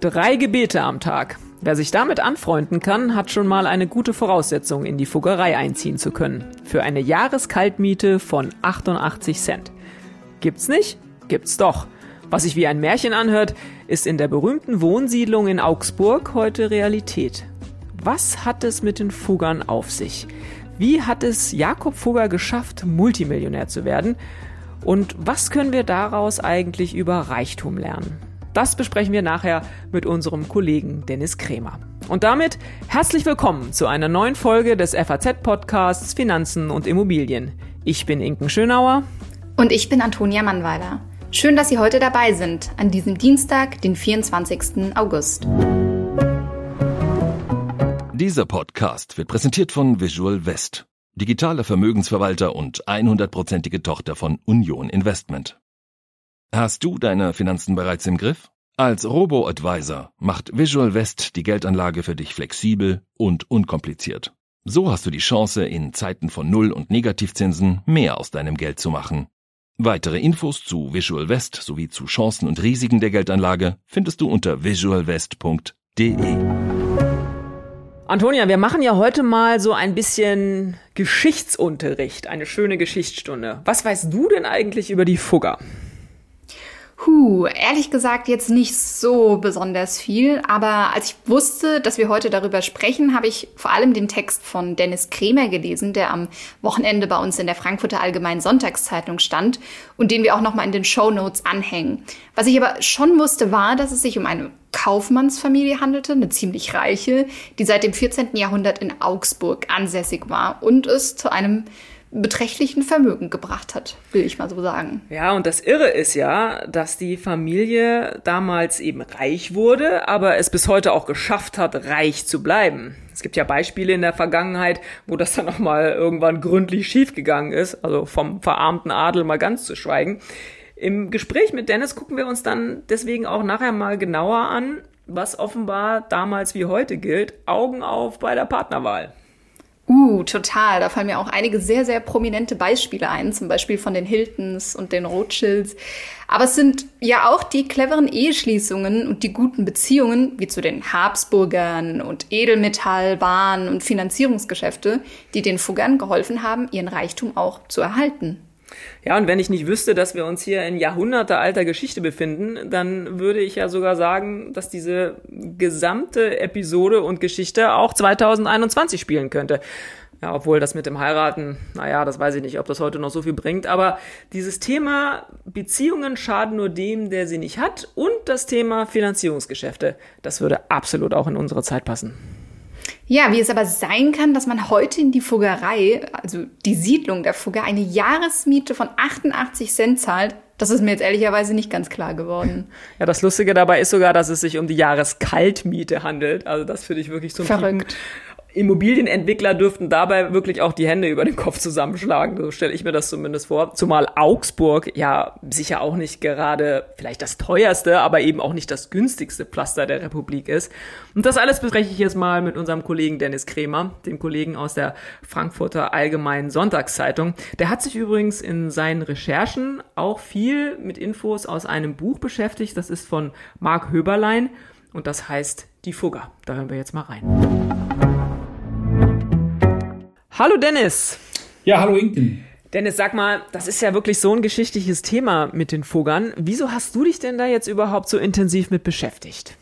Drei Gebete am Tag. Wer sich damit anfreunden kann, hat schon mal eine gute Voraussetzung, in die Fuggerei einziehen zu können. Für eine Jahreskaltmiete von 88 Cent. Gibt's nicht? Gibt's doch. Was sich wie ein Märchen anhört, ist in der berühmten Wohnsiedlung in Augsburg heute Realität. Was hat es mit den Fuggern auf sich? Wie hat es Jakob Fugger geschafft, Multimillionär zu werden? Und was können wir daraus eigentlich über Reichtum lernen? Das besprechen wir nachher mit unserem Kollegen Dennis Kremer. Und damit herzlich willkommen zu einer neuen Folge des FAZ-Podcasts Finanzen und Immobilien. Ich bin Inken Schönauer. Und ich bin Antonia Mannweiler. Schön, dass Sie heute dabei sind, an diesem Dienstag, den 24. August. Dieser Podcast wird präsentiert von Visual West, digitaler Vermögensverwalter und 100%ige Tochter von Union Investment. Hast du deine Finanzen bereits im Griff? Als Robo-Advisor macht Visual West die Geldanlage für dich flexibel und unkompliziert. So hast du die Chance, in Zeiten von Null- und Negativzinsen mehr aus deinem Geld zu machen. Weitere Infos zu Visual West sowie zu Chancen und Risiken der Geldanlage findest du unter visualwest.de. Antonia, wir machen ja heute mal so ein bisschen Geschichtsunterricht, eine schöne Geschichtsstunde. Was weißt du denn eigentlich über die Fugger? Huh, ehrlich gesagt jetzt nicht so besonders viel, aber als ich wusste, dass wir heute darüber sprechen, habe ich vor allem den Text von Dennis Kremer gelesen, der am Wochenende bei uns in der Frankfurter Allgemeinen Sonntagszeitung stand und den wir auch nochmal in den Show Notes anhängen. Was ich aber schon wusste, war, dass es sich um eine Kaufmannsfamilie handelte, eine ziemlich reiche, die seit dem 14. Jahrhundert in Augsburg ansässig war und es zu einem beträchtlichen Vermögen gebracht hat, will ich mal so sagen. Ja, und das Irre ist ja, dass die Familie damals eben reich wurde, aber es bis heute auch geschafft hat, reich zu bleiben. Es gibt ja Beispiele in der Vergangenheit, wo das dann nochmal irgendwann gründlich schiefgegangen ist, also vom verarmten Adel mal ganz zu schweigen. Im Gespräch mit Dennis gucken wir uns dann deswegen auch nachher mal genauer an, was offenbar damals wie heute gilt. Augen auf bei der Partnerwahl. Uh, total. Da fallen mir auch einige sehr, sehr prominente Beispiele ein, zum Beispiel von den Hiltons und den Rothschilds. Aber es sind ja auch die cleveren Eheschließungen und die guten Beziehungen, wie zu den Habsburgern und Edelmetall, Bahn und Finanzierungsgeschäfte, die den Fuggern geholfen haben, ihren Reichtum auch zu erhalten. Ja, und wenn ich nicht wüsste, dass wir uns hier in jahrhundertealter Geschichte befinden, dann würde ich ja sogar sagen, dass diese gesamte Episode und Geschichte auch 2021 spielen könnte. Ja, obwohl das mit dem Heiraten, naja, das weiß ich nicht, ob das heute noch so viel bringt. Aber dieses Thema Beziehungen schaden nur dem, der sie nicht hat und das Thema Finanzierungsgeschäfte, das würde absolut auch in unsere Zeit passen. Ja, wie es aber sein kann, dass man heute in die Fuggerei, also die Siedlung der Fugger, eine Jahresmiete von 88 Cent zahlt, das ist mir jetzt ehrlicherweise nicht ganz klar geworden. Ja, das Lustige dabei ist sogar, dass es sich um die Jahreskaltmiete handelt. Also das finde ich wirklich so ein Verrückt. Immobilienentwickler dürften dabei wirklich auch die Hände über den Kopf zusammenschlagen. So stelle ich mir das zumindest vor. Zumal Augsburg ja sicher auch nicht gerade vielleicht das teuerste, aber eben auch nicht das günstigste Pflaster der Republik ist. Und das alles bespreche ich jetzt mal mit unserem Kollegen Dennis Kremer, dem Kollegen aus der Frankfurter Allgemeinen Sonntagszeitung. Der hat sich übrigens in seinen Recherchen auch viel mit Infos aus einem Buch beschäftigt. Das ist von Marc Höberlein und das heißt Die Fugger. Da hören wir jetzt mal rein. Hallo Dennis. Ja, hallo Inken. Dennis, sag mal, das ist ja wirklich so ein geschichtliches Thema mit den Fuggern. Wieso hast du dich denn da jetzt überhaupt so intensiv mit beschäftigt?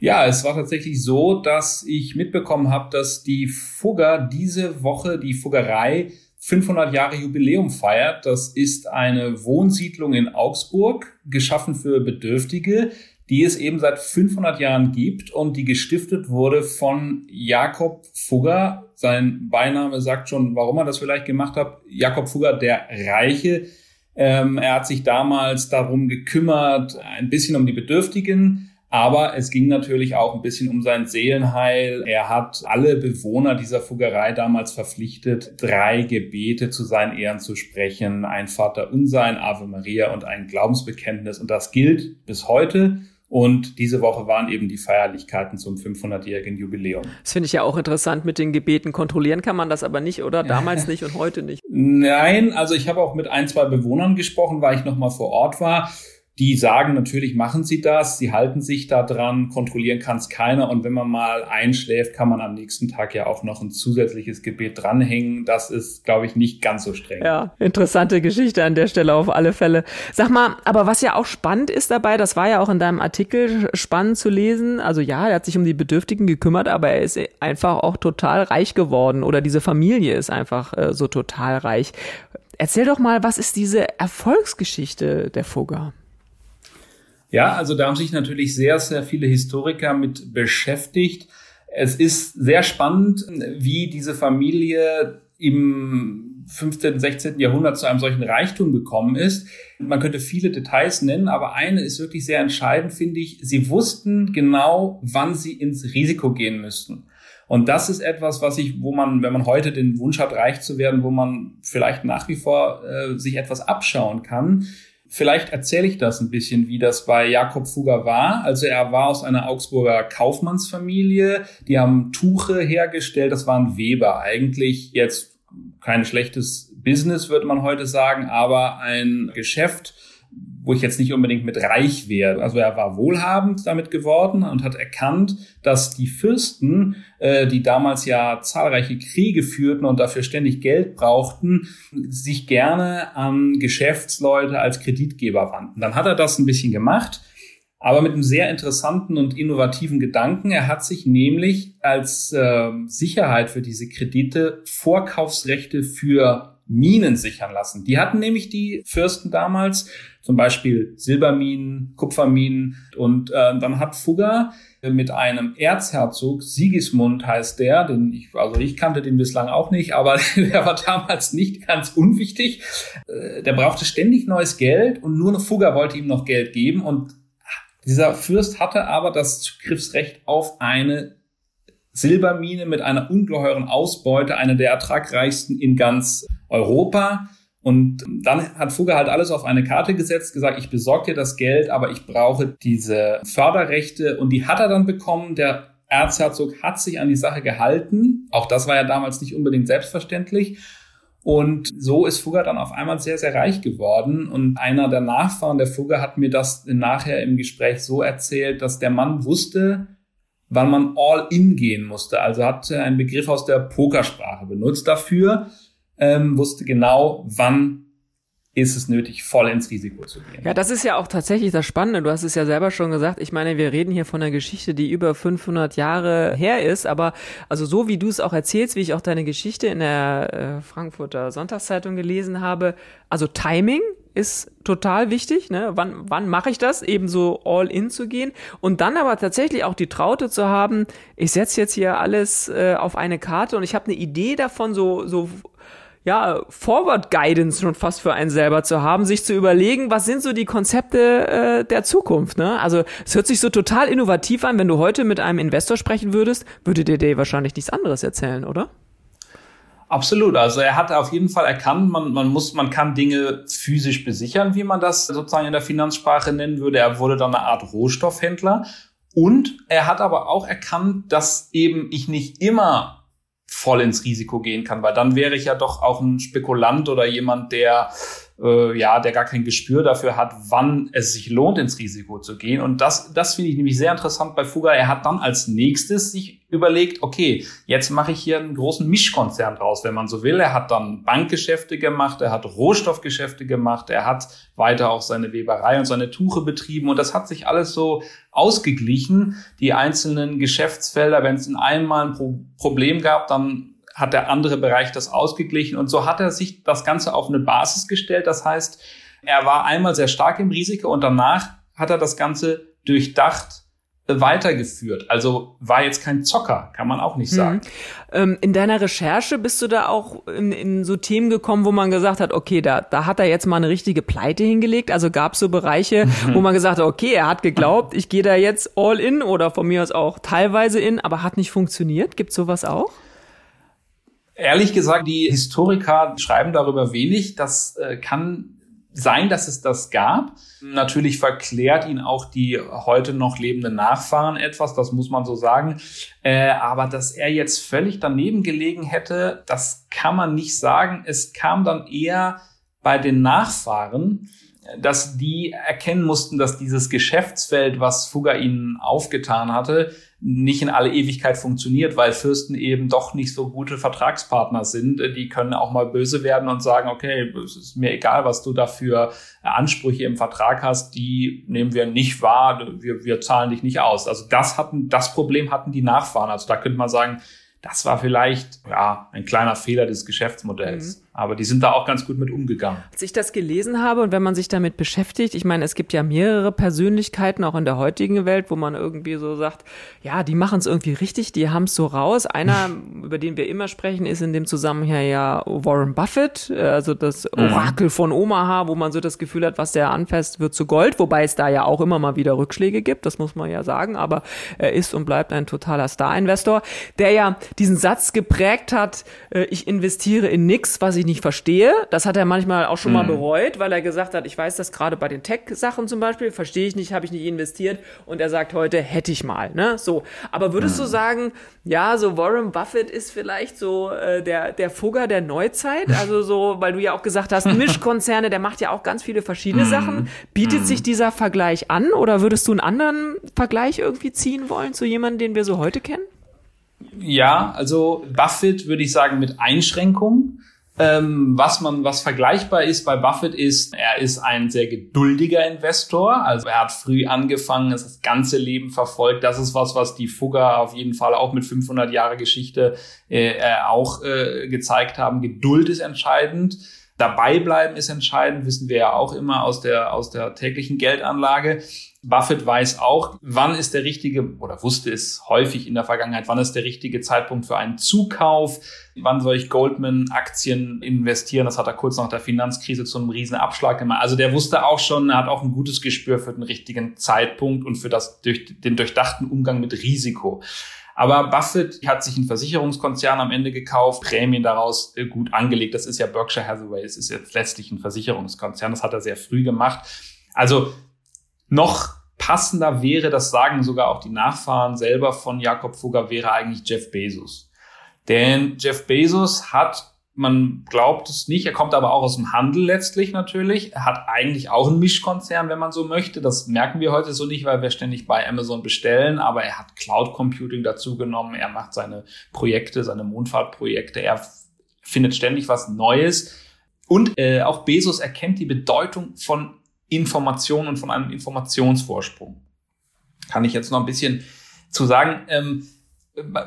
Ja, es war tatsächlich so, dass ich mitbekommen habe, dass die Fugger diese Woche, die Fuggerei, 500 Jahre Jubiläum feiert. Das ist eine Wohnsiedlung in Augsburg, geschaffen für Bedürftige, die es eben seit 500 Jahren gibt und die gestiftet wurde von Jakob Fugger. Sein Beiname sagt schon, warum er das vielleicht gemacht hat. Jakob Fugger, der Reiche. Ähm, er hat sich damals darum gekümmert, ein bisschen um die Bedürftigen, aber es ging natürlich auch ein bisschen um sein Seelenheil. Er hat alle Bewohner dieser Fuggerei damals verpflichtet, drei Gebete zu seinen Ehren zu sprechen. Ein Vater Unser, ein Ave Maria und ein Glaubensbekenntnis. Und das gilt bis heute. Und diese Woche waren eben die Feierlichkeiten zum 500-jährigen Jubiläum. Das finde ich ja auch interessant mit den Gebeten. Kontrollieren kann man das aber nicht, oder? Damals nicht und heute nicht. Nein, also ich habe auch mit ein, zwei Bewohnern gesprochen, weil ich nochmal vor Ort war. Die sagen natürlich, machen sie das, sie halten sich da dran, kontrollieren kann es keiner. Und wenn man mal einschläft, kann man am nächsten Tag ja auch noch ein zusätzliches Gebet dranhängen. Das ist, glaube ich, nicht ganz so streng. Ja, interessante Geschichte an der Stelle auf alle Fälle. Sag mal, aber was ja auch spannend ist dabei, das war ja auch in deinem Artikel spannend zu lesen. Also ja, er hat sich um die Bedürftigen gekümmert, aber er ist einfach auch total reich geworden oder diese Familie ist einfach äh, so total reich. Erzähl doch mal, was ist diese Erfolgsgeschichte der Fugger? Ja, also da haben sich natürlich sehr, sehr viele Historiker mit beschäftigt. Es ist sehr spannend, wie diese Familie im 15., 16. Jahrhundert zu einem solchen Reichtum gekommen ist. Man könnte viele Details nennen, aber eine ist wirklich sehr entscheidend, finde ich. Sie wussten genau, wann sie ins Risiko gehen müssten. Und das ist etwas, was ich, wo man, wenn man heute den Wunsch hat, reich zu werden, wo man vielleicht nach wie vor äh, sich etwas abschauen kann. Vielleicht erzähle ich das ein bisschen, wie das bei Jakob Fugger war. Also er war aus einer Augsburger Kaufmannsfamilie. Die haben Tuche hergestellt. Das waren Weber. Eigentlich jetzt kein schlechtes Business, würde man heute sagen, aber ein Geschäft, wo ich jetzt nicht unbedingt mit reich wäre. Also er war wohlhabend damit geworden und hat erkannt, dass die Fürsten, äh, die damals ja zahlreiche Kriege führten und dafür ständig Geld brauchten, sich gerne an Geschäftsleute als Kreditgeber wandten. Dann hat er das ein bisschen gemacht, aber mit einem sehr interessanten und innovativen Gedanken. Er hat sich nämlich als äh, Sicherheit für diese Kredite Vorkaufsrechte für Minen sichern lassen. Die hatten nämlich die Fürsten damals, zum Beispiel Silberminen, Kupferminen. Und äh, dann hat Fugger mit einem Erzherzog, Sigismund heißt der, den ich, also ich kannte den bislang auch nicht, aber der war damals nicht ganz unwichtig. Äh, der brauchte ständig neues Geld und nur Fugger wollte ihm noch Geld geben und dieser Fürst hatte aber das Zugriffsrecht auf eine Silbermine mit einer ungeheuren Ausbeute, eine der ertragreichsten in ganz Europa. Und dann hat Fugger halt alles auf eine Karte gesetzt, gesagt, ich besorge dir das Geld, aber ich brauche diese Förderrechte. Und die hat er dann bekommen. Der Erzherzog hat sich an die Sache gehalten. Auch das war ja damals nicht unbedingt selbstverständlich. Und so ist Fugger dann auf einmal sehr, sehr reich geworden. Und einer der Nachfahren der Fugger hat mir das nachher im Gespräch so erzählt, dass der Mann wusste, wann man all in gehen musste. Also hat einen Begriff aus der Pokersprache benutzt dafür ähm, wusste genau, wann ist es nötig, voll ins Risiko zu gehen. Ja, das ist ja auch tatsächlich das Spannende. Du hast es ja selber schon gesagt. Ich meine, wir reden hier von einer Geschichte, die über 500 Jahre her ist. Aber also so wie du es auch erzählst, wie ich auch deine Geschichte in der äh, Frankfurter Sonntagszeitung gelesen habe, also Timing ist total wichtig. Ne? Wann, wann mache ich das? Eben so all in zu gehen und dann aber tatsächlich auch die Traute zu haben. Ich setze jetzt hier alles äh, auf eine Karte und ich habe eine Idee davon, so so ja, Forward Guidance schon fast für einen selber zu haben, sich zu überlegen, was sind so die Konzepte äh, der Zukunft. Ne? Also es hört sich so total innovativ an, wenn du heute mit einem Investor sprechen würdest, würde dir der wahrscheinlich nichts anderes erzählen, oder? Absolut. Also er hat auf jeden Fall erkannt, man, man muss, man kann Dinge physisch besichern, wie man das sozusagen in der Finanzsprache nennen würde. Er wurde dann eine Art Rohstoffhändler. Und er hat aber auch erkannt, dass eben ich nicht immer voll ins Risiko gehen kann, weil dann wäre ich ja doch auch ein Spekulant oder jemand, der äh, ja, der gar kein Gespür dafür hat, wann es sich lohnt, ins Risiko zu gehen. Und das, das finde ich nämlich sehr interessant bei Fuga. Er hat dann als nächstes sich überlegt, okay, jetzt mache ich hier einen großen Mischkonzern draus, wenn man so will. Er hat dann Bankgeschäfte gemacht, er hat Rohstoffgeschäfte gemacht, er hat weiter auch seine Weberei und seine Tuche betrieben und das hat sich alles so ausgeglichen. Die einzelnen Geschäftsfelder, wenn es in einem mal ein Pro Problem gab, dann hat der andere Bereich das ausgeglichen. Und so hat er sich das Ganze auf eine Basis gestellt. Das heißt, er war einmal sehr stark im Risiko und danach hat er das Ganze durchdacht weitergeführt. Also war jetzt kein Zocker, kann man auch nicht mhm. sagen. Ähm, in deiner Recherche bist du da auch in, in, so Themen gekommen, wo man gesagt hat, okay, da, da hat er jetzt mal eine richtige Pleite hingelegt. Also gab es so Bereiche, mhm. wo man gesagt hat, okay, er hat geglaubt, ich gehe da jetzt all in oder von mir aus auch teilweise in, aber hat nicht funktioniert. Gibt sowas auch? Ehrlich gesagt, die Historiker schreiben darüber wenig. Das äh, kann sein, dass es das gab. Natürlich verklärt ihn auch die heute noch lebenden Nachfahren etwas, das muss man so sagen. Äh, aber dass er jetzt völlig daneben gelegen hätte, das kann man nicht sagen. Es kam dann eher bei den Nachfahren, dass die erkennen mussten, dass dieses Geschäftsfeld, was Fugger ihnen aufgetan hatte, nicht in alle Ewigkeit funktioniert, weil Fürsten eben doch nicht so gute Vertragspartner sind. Die können auch mal böse werden und sagen, okay, es ist mir egal, was du dafür Ansprüche im Vertrag hast, die nehmen wir nicht wahr, wir, wir zahlen dich nicht aus. Also das hatten, das Problem hatten die Nachfahren. Also da könnte man sagen, das war vielleicht ja ein kleiner Fehler des Geschäftsmodells. Mhm. Aber die sind da auch ganz gut mit umgegangen. Als ich das gelesen habe und wenn man sich damit beschäftigt, ich meine, es gibt ja mehrere Persönlichkeiten auch in der heutigen Welt, wo man irgendwie so sagt, ja, die machen es irgendwie richtig, die haben es so raus. Einer, über den wir immer sprechen, ist in dem Zusammenhang ja Warren Buffett, also das mhm. Orakel mhm. von Omaha, wo man so das Gefühl hat, was der anfasst, wird zu Gold, wobei es da ja auch immer mal wieder Rückschläge gibt, das muss man ja sagen, aber er ist und bleibt ein totaler Star-Investor, der ja diesen Satz geprägt hat, äh, ich investiere in nix, was ich ich nicht verstehe. Das hat er manchmal auch schon mhm. mal bereut, weil er gesagt hat, ich weiß das gerade bei den Tech-Sachen zum Beispiel, verstehe ich nicht, habe ich nicht investiert. Und er sagt heute, hätte ich mal. Ne? So. Aber würdest mhm. du sagen, ja, so Warren Buffett ist vielleicht so äh, der, der Fugger der Neuzeit? Also so, weil du ja auch gesagt hast, Mischkonzerne, der macht ja auch ganz viele verschiedene mhm. Sachen. Bietet mhm. sich dieser Vergleich an oder würdest du einen anderen Vergleich irgendwie ziehen wollen zu jemandem, den wir so heute kennen? Ja, also Buffett würde ich sagen mit Einschränkungen. Ähm, was man, was vergleichbar ist bei Buffett ist, er ist ein sehr geduldiger Investor. Also er hat früh angefangen, ist das ganze Leben verfolgt. Das ist was, was die Fugger auf jeden Fall auch mit 500 Jahre Geschichte äh, äh, auch äh, gezeigt haben. Geduld ist entscheidend. Dabei bleiben ist entscheidend, wissen wir ja auch immer aus der, aus der täglichen Geldanlage. Buffett weiß auch, wann ist der richtige, oder wusste es häufig in der Vergangenheit, wann ist der richtige Zeitpunkt für einen Zukauf, wann soll ich Goldman-Aktien investieren. Das hat er kurz nach der Finanzkrise zu einem riesen Abschlag gemacht. Also der wusste auch schon, er hat auch ein gutes Gespür für den richtigen Zeitpunkt und für das, durch, den durchdachten Umgang mit Risiko. Aber Buffett hat sich einen Versicherungskonzern am Ende gekauft, Prämien daraus äh, gut angelegt. Das ist ja Berkshire Hathaway, es ist jetzt letztlich ein Versicherungskonzern. Das hat er sehr früh gemacht. Also noch passender wäre, das sagen sogar auch die Nachfahren selber von Jakob Fugger, wäre eigentlich Jeff Bezos. Denn Jeff Bezos hat, man glaubt es nicht, er kommt aber auch aus dem Handel letztlich natürlich. Er hat eigentlich auch einen Mischkonzern, wenn man so möchte. Das merken wir heute so nicht, weil wir ständig bei Amazon bestellen. Aber er hat Cloud Computing dazu genommen. Er macht seine Projekte, seine Mondfahrtprojekte. Er findet ständig was Neues. Und äh, auch Bezos erkennt die Bedeutung von Information und von einem Informationsvorsprung. Kann ich jetzt noch ein bisschen zu sagen. Ähm,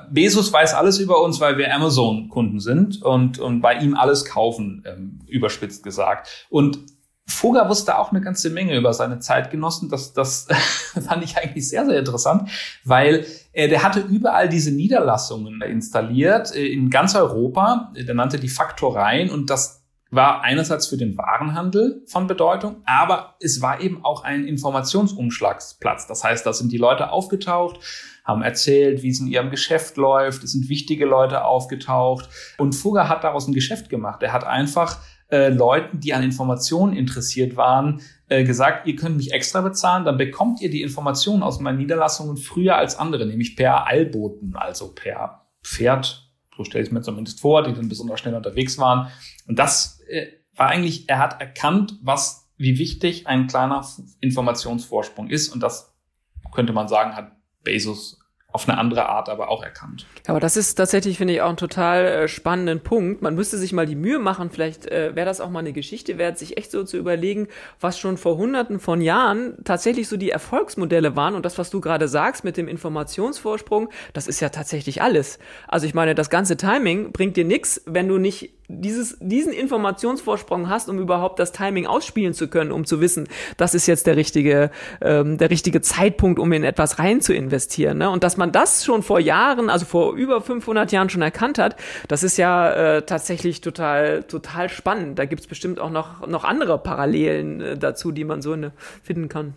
Bezos weiß alles über uns, weil wir Amazon-Kunden sind und, und bei ihm alles kaufen, ähm, überspitzt gesagt. Und Fugger wusste auch eine ganze Menge über seine Zeitgenossen. Das, das fand ich eigentlich sehr, sehr interessant, weil äh, der hatte überall diese Niederlassungen installiert äh, in ganz Europa. Der nannte die Faktoreien und das war einerseits für den Warenhandel von Bedeutung, aber es war eben auch ein Informationsumschlagsplatz. Das heißt, da sind die Leute aufgetaucht, haben erzählt, wie es in ihrem Geschäft läuft, es sind wichtige Leute aufgetaucht und Fugger hat daraus ein Geschäft gemacht. Er hat einfach äh, Leuten, die an Informationen interessiert waren, äh, gesagt, ihr könnt mich extra bezahlen, dann bekommt ihr die Informationen aus meinen Niederlassungen früher als andere, nämlich per Eilboten, also per Pferd, so stelle ich mir zumindest vor, die dann besonders schnell unterwegs waren. Und das äh, war eigentlich, er hat erkannt, was, wie wichtig ein kleiner Informationsvorsprung ist. Und das könnte man sagen, hat Bezos auf eine andere Art aber auch erkannt. Aber das ist tatsächlich, finde ich, auch ein total äh, spannenden Punkt. Man müsste sich mal die Mühe machen, vielleicht äh, wäre das auch mal eine Geschichte wert, sich echt so zu überlegen, was schon vor hunderten von Jahren tatsächlich so die Erfolgsmodelle waren. Und das, was du gerade sagst mit dem Informationsvorsprung, das ist ja tatsächlich alles. Also ich meine, das ganze Timing bringt dir nichts, wenn du nicht dieses, diesen Informationsvorsprung hast, um überhaupt das Timing ausspielen zu können, um zu wissen, das ist jetzt der richtige, ähm, der richtige Zeitpunkt, um in etwas rein zu investieren. Ne? Und dass man das schon vor Jahren, also vor über 500 Jahren schon erkannt hat, das ist ja äh, tatsächlich total, total spannend. Da gibt's bestimmt auch noch, noch andere Parallelen äh, dazu, die man so ne, finden kann.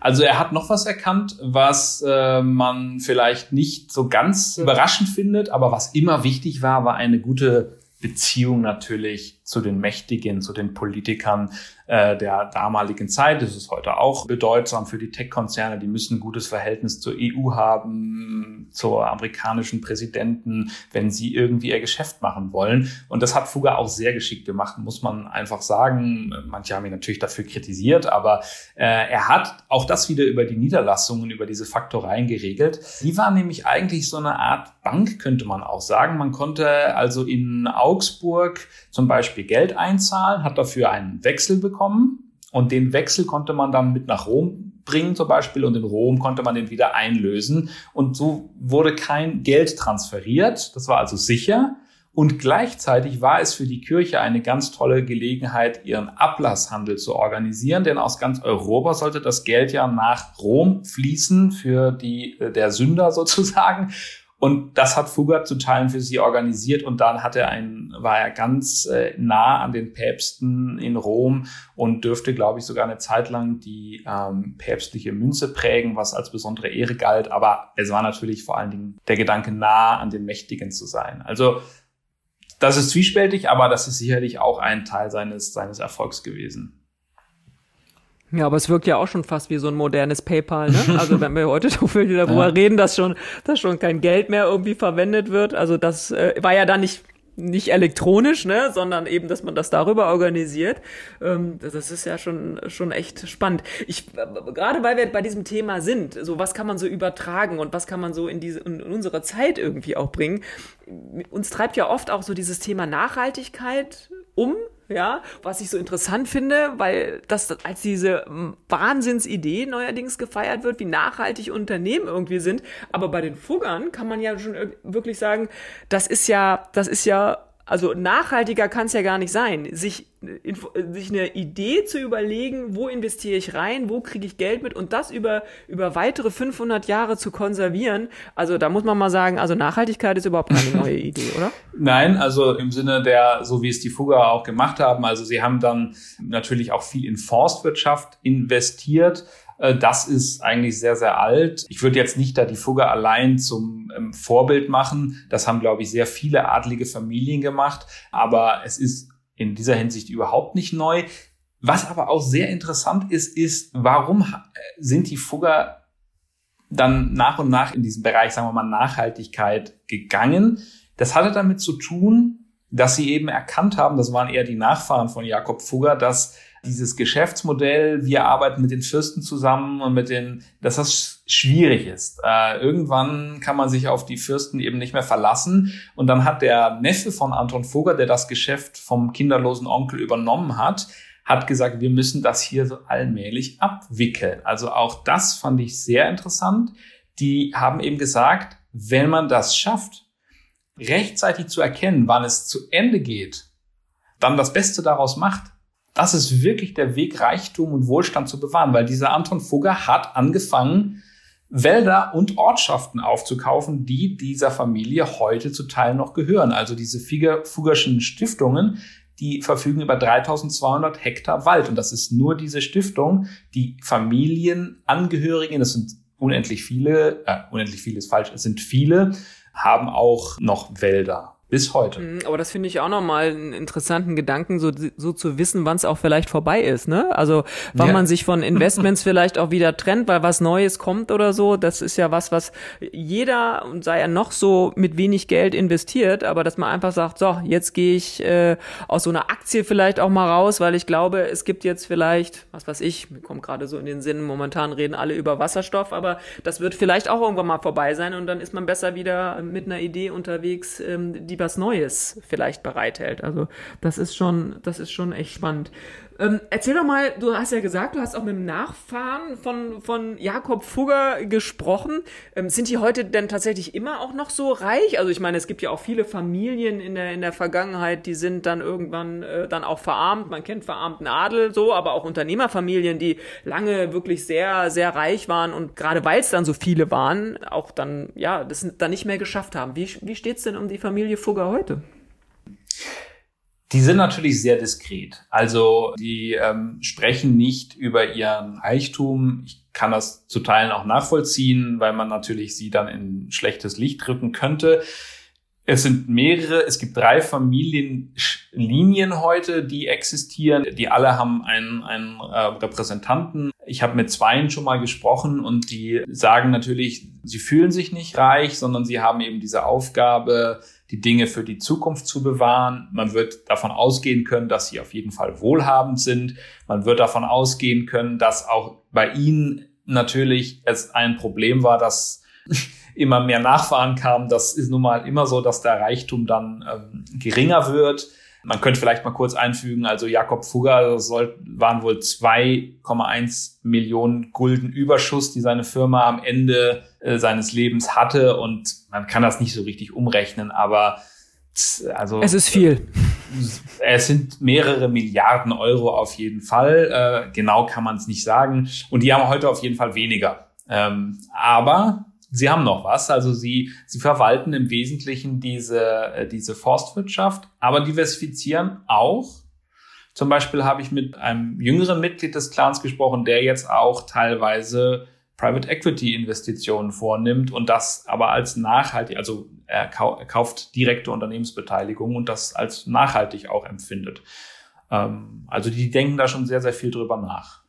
Also er hat noch was erkannt, was äh, man vielleicht nicht so ganz überraschend findet, aber was immer wichtig war, war eine gute Beziehung natürlich zu den Mächtigen, zu den Politikern äh, der damaligen Zeit. Das ist heute auch bedeutsam für die Tech-Konzerne. Die müssen ein gutes Verhältnis zur EU haben, zur amerikanischen Präsidenten, wenn sie irgendwie ihr Geschäft machen wollen. Und das hat Fugger auch sehr geschickt gemacht, muss man einfach sagen. Manche haben ihn natürlich dafür kritisiert, aber äh, er hat auch das wieder über die Niederlassungen, über diese Faktoreien geregelt. Die war nämlich eigentlich so eine Art Bank, könnte man auch sagen. Man konnte also in Augsburg zum Beispiel Geld einzahlen, hat dafür einen Wechsel bekommen und den Wechsel konnte man dann mit nach Rom bringen zum Beispiel und in Rom konnte man den wieder einlösen und so wurde kein Geld transferiert. Das war also sicher. Und gleichzeitig war es für die Kirche eine ganz tolle Gelegenheit, ihren Ablasshandel zu organisieren, denn aus ganz Europa sollte das Geld ja nach Rom fließen für die, äh, der Sünder sozusagen. Und das hat Fugger zu Teilen für sie organisiert und dann hat er ein, war er ganz äh, nah an den Päpsten in Rom und dürfte, glaube ich, sogar eine Zeit lang die ähm, päpstliche Münze prägen, was als besondere Ehre galt. Aber es war natürlich vor allen Dingen der Gedanke, nah an den Mächtigen zu sein. Also das ist zwiespältig, aber das ist sicherlich auch ein Teil seines, seines Erfolgs gewesen. Ja, aber es wirkt ja auch schon fast wie so ein modernes PayPal, ne? Also wenn wir heute so viel darüber ja. reden, dass schon, dass schon kein Geld mehr irgendwie verwendet wird. Also das äh, war ja dann nicht nicht elektronisch, ne, sondern eben, dass man das darüber organisiert. Ähm, das ist ja schon schon echt spannend. Ich äh, gerade weil wir bei diesem Thema sind, so was kann man so übertragen und was kann man so in diese in unsere Zeit irgendwie auch bringen. Uns treibt ja oft auch so dieses Thema Nachhaltigkeit um ja, was ich so interessant finde, weil das als diese Wahnsinnsidee neuerdings gefeiert wird, wie nachhaltig Unternehmen irgendwie sind. Aber bei den Fuggern kann man ja schon wirklich sagen, das ist ja, das ist ja also nachhaltiger kann es ja gar nicht sein, sich, sich eine Idee zu überlegen, wo investiere ich rein, wo kriege ich Geld mit und das über, über weitere 500 Jahre zu konservieren. Also da muss man mal sagen, also Nachhaltigkeit ist überhaupt keine neue Idee, oder? Nein, also im Sinne der, so wie es die Fugger auch gemacht haben, also sie haben dann natürlich auch viel in Forstwirtschaft investiert äh, das ist eigentlich sehr, sehr alt. Ich würde jetzt nicht da die Fugger allein zum ähm, Vorbild machen. Das haben, glaube ich, sehr viele adlige Familien gemacht. Aber es ist in dieser Hinsicht überhaupt nicht neu. Was aber auch sehr interessant ist, ist, warum äh, sind die Fugger dann nach und nach in diesem Bereich, sagen wir mal, Nachhaltigkeit gegangen? Das hatte damit zu tun, dass sie eben erkannt haben, das waren eher die Nachfahren von Jakob Fugger, dass dieses Geschäftsmodell, wir arbeiten mit den Fürsten zusammen und mit den, dass das schwierig ist. Äh, irgendwann kann man sich auf die Fürsten eben nicht mehr verlassen. Und dann hat der Neffe von Anton Fugger, der das Geschäft vom kinderlosen Onkel übernommen hat, hat gesagt, wir müssen das hier so allmählich abwickeln. Also auch das fand ich sehr interessant. Die haben eben gesagt, wenn man das schafft, rechtzeitig zu erkennen, wann es zu Ende geht, dann das Beste daraus macht, das ist wirklich der Weg, Reichtum und Wohlstand zu bewahren, weil dieser Anton Fugger hat angefangen, Wälder und Ortschaften aufzukaufen, die dieser Familie heute zu Teil noch gehören. Also diese Fuggerschen Stiftungen, die verfügen über 3200 Hektar Wald. Und das ist nur diese Stiftung, die Familienangehörigen, das sind unendlich viele, äh, unendlich viele ist falsch, es sind viele, haben auch noch Wälder. Bis heute. Mhm, aber das finde ich auch nochmal einen interessanten Gedanken, so, so zu wissen, wann es auch vielleicht vorbei ist, ne? Also wann ja. man sich von Investments vielleicht auch wieder trennt, weil was Neues kommt oder so. Das ist ja was, was jeder, und sei er noch so mit wenig Geld investiert, aber dass man einfach sagt, so, jetzt gehe ich äh, aus so einer Aktie vielleicht auch mal raus, weil ich glaube, es gibt jetzt vielleicht, was weiß ich, mir kommt gerade so in den Sinn, momentan reden alle über Wasserstoff, aber das wird vielleicht auch irgendwann mal vorbei sein und dann ist man besser wieder mit einer Idee unterwegs, ähm, die was Neues vielleicht bereithält. Also das ist schon, das ist schon echt spannend. Ähm, erzähl doch mal, du hast ja gesagt, du hast auch mit dem Nachfahren von, von Jakob Fugger gesprochen. Ähm, sind die heute denn tatsächlich immer auch noch so reich? Also ich meine, es gibt ja auch viele Familien in der, in der Vergangenheit, die sind dann irgendwann äh, dann auch verarmt. Man kennt verarmten Adel so, aber auch Unternehmerfamilien, die lange wirklich sehr, sehr reich waren und gerade weil es dann so viele waren, auch dann, ja, das dann nicht mehr geschafft haben. Wie, wie steht's denn um die Familie Fugger heute? Die sind natürlich sehr diskret. Also die ähm, sprechen nicht über ihren Reichtum. Ich kann das zu Teilen auch nachvollziehen, weil man natürlich sie dann in schlechtes Licht rücken könnte. Es sind mehrere, es gibt drei Familienlinien heute, die existieren. Die alle haben einen, einen äh, Repräsentanten. Ich habe mit zweien schon mal gesprochen und die sagen natürlich, sie fühlen sich nicht reich, sondern sie haben eben diese Aufgabe, die Dinge für die Zukunft zu bewahren. Man wird davon ausgehen können, dass sie auf jeden Fall wohlhabend sind. Man wird davon ausgehen können, dass auch bei ihnen natürlich es ein Problem war, dass immer mehr Nachfahren kamen. Das ist nun mal immer so, dass der Reichtum dann ähm, geringer wird. Man könnte vielleicht mal kurz einfügen, also Jakob Fugger soll, waren wohl 2,1 Millionen Gulden Überschuss, die seine Firma am Ende äh, seines Lebens hatte. Und man kann das nicht so richtig umrechnen, aber also. Es ist viel. Es sind mehrere Milliarden Euro auf jeden Fall. Äh, genau kann man es nicht sagen. Und die haben heute auf jeden Fall weniger. Ähm, aber sie haben noch was. Also sie, sie verwalten im Wesentlichen diese, äh, diese Forstwirtschaft, aber diversifizieren auch. Zum Beispiel habe ich mit einem jüngeren Mitglied des Clans gesprochen, der jetzt auch teilweise Private Equity Investitionen vornimmt und das aber als nachhaltig, also er, kauft direkte Unternehmensbeteiligung und das als nachhaltig auch empfindet. Ähm, also die denken da schon sehr, sehr viel drüber nach.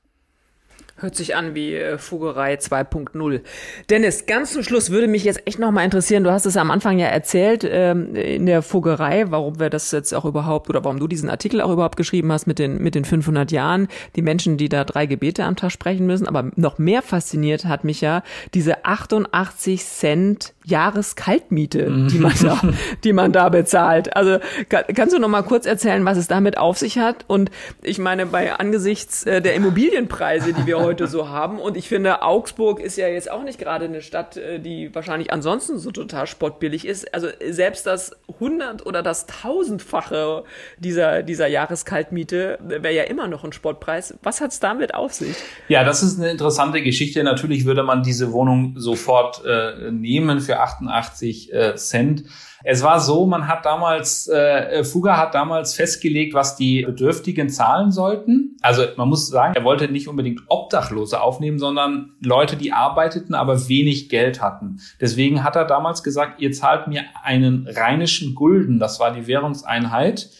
Hört sich an wie äh, Fugerei 2.0. Dennis, ganz zum Schluss würde mich jetzt echt nochmal interessieren, du hast es am Anfang ja erzählt, ähm, in der Fugerei, warum wir das jetzt auch überhaupt, oder warum du diesen Artikel auch überhaupt geschrieben hast mit den, mit den 500 Jahren, die Menschen, die da drei Gebete am Tag sprechen müssen, aber noch mehr fasziniert hat mich ja diese 88 Cent Jahreskaltmiete, mhm. die man da, die man da bezahlt. Also kann, kannst du noch mal kurz erzählen, was es damit auf sich hat? Und ich meine, bei angesichts äh, der Immobilienpreise, die wir heute so haben. Und ich finde, Augsburg ist ja jetzt auch nicht gerade eine Stadt, äh, die wahrscheinlich ansonsten so total spottbillig ist. Also selbst das hundert- oder das tausendfache dieser, dieser Jahreskaltmiete wäre ja immer noch ein Spottpreis. Was hat es damit auf sich? Ja, das ist eine interessante Geschichte. Natürlich würde man diese Wohnung sofort äh, nehmen für 88 äh, Cent. Es war so, man hat damals, äh, Fugger hat damals festgelegt, was die Bedürftigen zahlen sollten. Also man muss sagen, er wollte nicht unbedingt Obdachlose aufnehmen, sondern Leute, die arbeiteten, aber wenig Geld hatten. Deswegen hat er damals gesagt, ihr zahlt mir einen rheinischen Gulden, das war die Währungseinheit.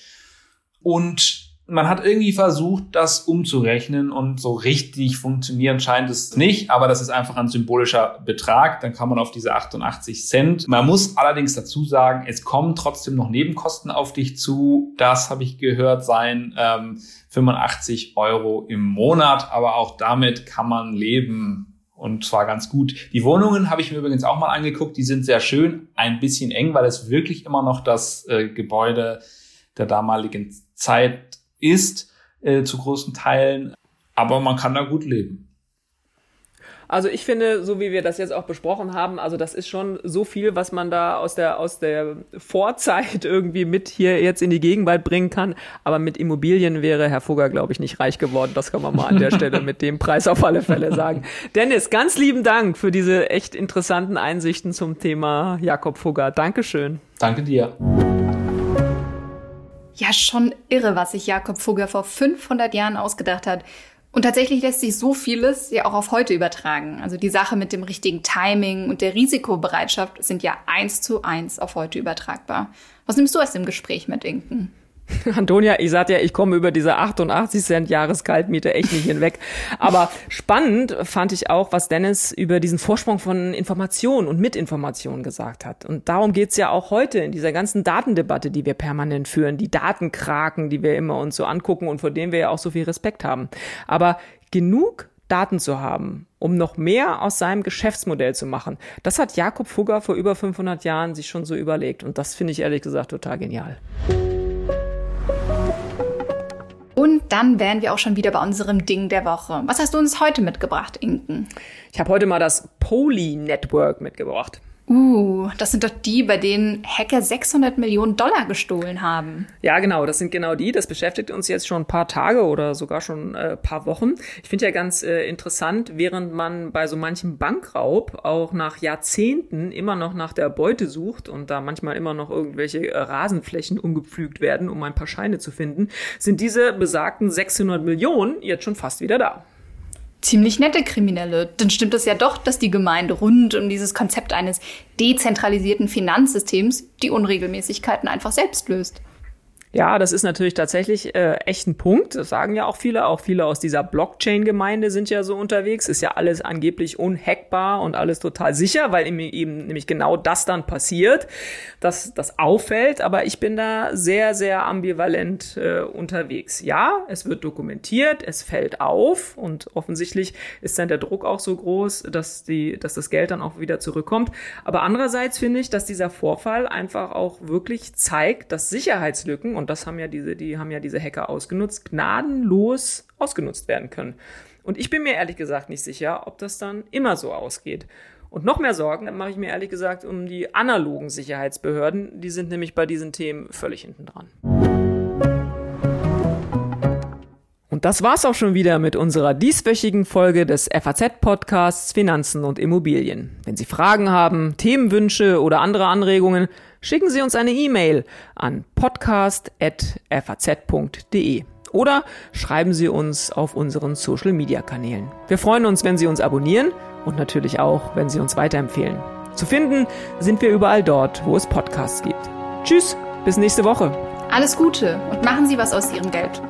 Und man hat irgendwie versucht, das umzurechnen und so richtig funktionieren scheint es nicht, aber das ist einfach ein symbolischer Betrag. Dann kann man auf diese 88 Cent. Man muss allerdings dazu sagen, es kommen trotzdem noch Nebenkosten auf dich zu. Das habe ich gehört sein ähm, 85 Euro im Monat, aber auch damit kann man leben und zwar ganz gut. Die Wohnungen habe ich mir übrigens auch mal angeguckt. Die sind sehr schön, ein bisschen eng, weil es wirklich immer noch das äh, Gebäude der damaligen Zeit ist, äh, zu großen Teilen. Aber man kann da gut leben. Also ich finde, so wie wir das jetzt auch besprochen haben, also das ist schon so viel, was man da aus der, aus der Vorzeit irgendwie mit hier jetzt in die Gegenwart bringen kann. Aber mit Immobilien wäre Herr Fugger, glaube ich, nicht reich geworden. Das kann man mal an der Stelle mit dem Preis auf alle Fälle sagen. Dennis, ganz lieben Dank für diese echt interessanten Einsichten zum Thema Jakob Fugger. Dankeschön. Danke dir. Ja, schon irre, was sich Jakob Fugger vor 500 Jahren ausgedacht hat. Und tatsächlich lässt sich so vieles ja auch auf heute übertragen. Also die Sache mit dem richtigen Timing und der Risikobereitschaft sind ja eins zu eins auf heute übertragbar. Was nimmst du aus dem Gespräch mit Inken? Antonia, ich sagte ja, ich komme über diese 88 Cent Jahreskaltmiete echt nicht hinweg. Aber spannend fand ich auch, was Dennis über diesen Vorsprung von Information und Mitinformation gesagt hat. Und darum geht's ja auch heute in dieser ganzen Datendebatte, die wir permanent führen, die Datenkraken, die wir immer uns so angucken und vor denen wir ja auch so viel Respekt haben. Aber genug Daten zu haben, um noch mehr aus seinem Geschäftsmodell zu machen. Das hat Jakob Fugger vor über 500 Jahren sich schon so überlegt. Und das finde ich ehrlich gesagt total genial. Und dann wären wir auch schon wieder bei unserem Ding der Woche. Was hast du uns heute mitgebracht, Inken? Ich habe heute mal das Poly Network mitgebracht. Uh, das sind doch die, bei denen Hacker 600 Millionen Dollar gestohlen haben. Ja, genau, das sind genau die. Das beschäftigt uns jetzt schon ein paar Tage oder sogar schon äh, paar Wochen. Ich finde ja ganz äh, interessant, während man bei so manchem Bankraub auch nach Jahrzehnten immer noch nach der Beute sucht und da manchmal immer noch irgendwelche äh, Rasenflächen umgepflügt werden, um ein paar Scheine zu finden, sind diese besagten 600 Millionen jetzt schon fast wieder da. Ziemlich nette Kriminelle. Dann stimmt es ja doch, dass die Gemeinde rund um dieses Konzept eines dezentralisierten Finanzsystems die Unregelmäßigkeiten einfach selbst löst. Ja, das ist natürlich tatsächlich äh, echt ein Punkt. Das sagen ja auch viele. Auch viele aus dieser Blockchain-Gemeinde sind ja so unterwegs. Ist ja alles angeblich unhackbar und alles total sicher, weil eben, eben nämlich genau das dann passiert, dass das auffällt. Aber ich bin da sehr, sehr ambivalent äh, unterwegs. Ja, es wird dokumentiert, es fällt auf und offensichtlich ist dann der Druck auch so groß, dass die, dass das Geld dann auch wieder zurückkommt. Aber andererseits finde ich, dass dieser Vorfall einfach auch wirklich zeigt, dass Sicherheitslücken und das haben ja diese, die haben ja diese Hacker ausgenutzt, gnadenlos ausgenutzt werden können. Und ich bin mir ehrlich gesagt nicht sicher, ob das dann immer so ausgeht. Und noch mehr Sorgen mache ich mir ehrlich gesagt um die analogen Sicherheitsbehörden. Die sind nämlich bei diesen Themen völlig hinten dran. Und das war's auch schon wieder mit unserer dieswöchigen Folge des FAZ-Podcasts Finanzen und Immobilien. Wenn Sie Fragen haben, Themenwünsche oder andere Anregungen, schicken Sie uns eine E-Mail an podcast.faz.de oder schreiben Sie uns auf unseren Social-Media-Kanälen. Wir freuen uns, wenn Sie uns abonnieren und natürlich auch, wenn Sie uns weiterempfehlen. Zu finden sind wir überall dort, wo es Podcasts gibt. Tschüss, bis nächste Woche. Alles Gute und machen Sie was aus Ihrem Geld.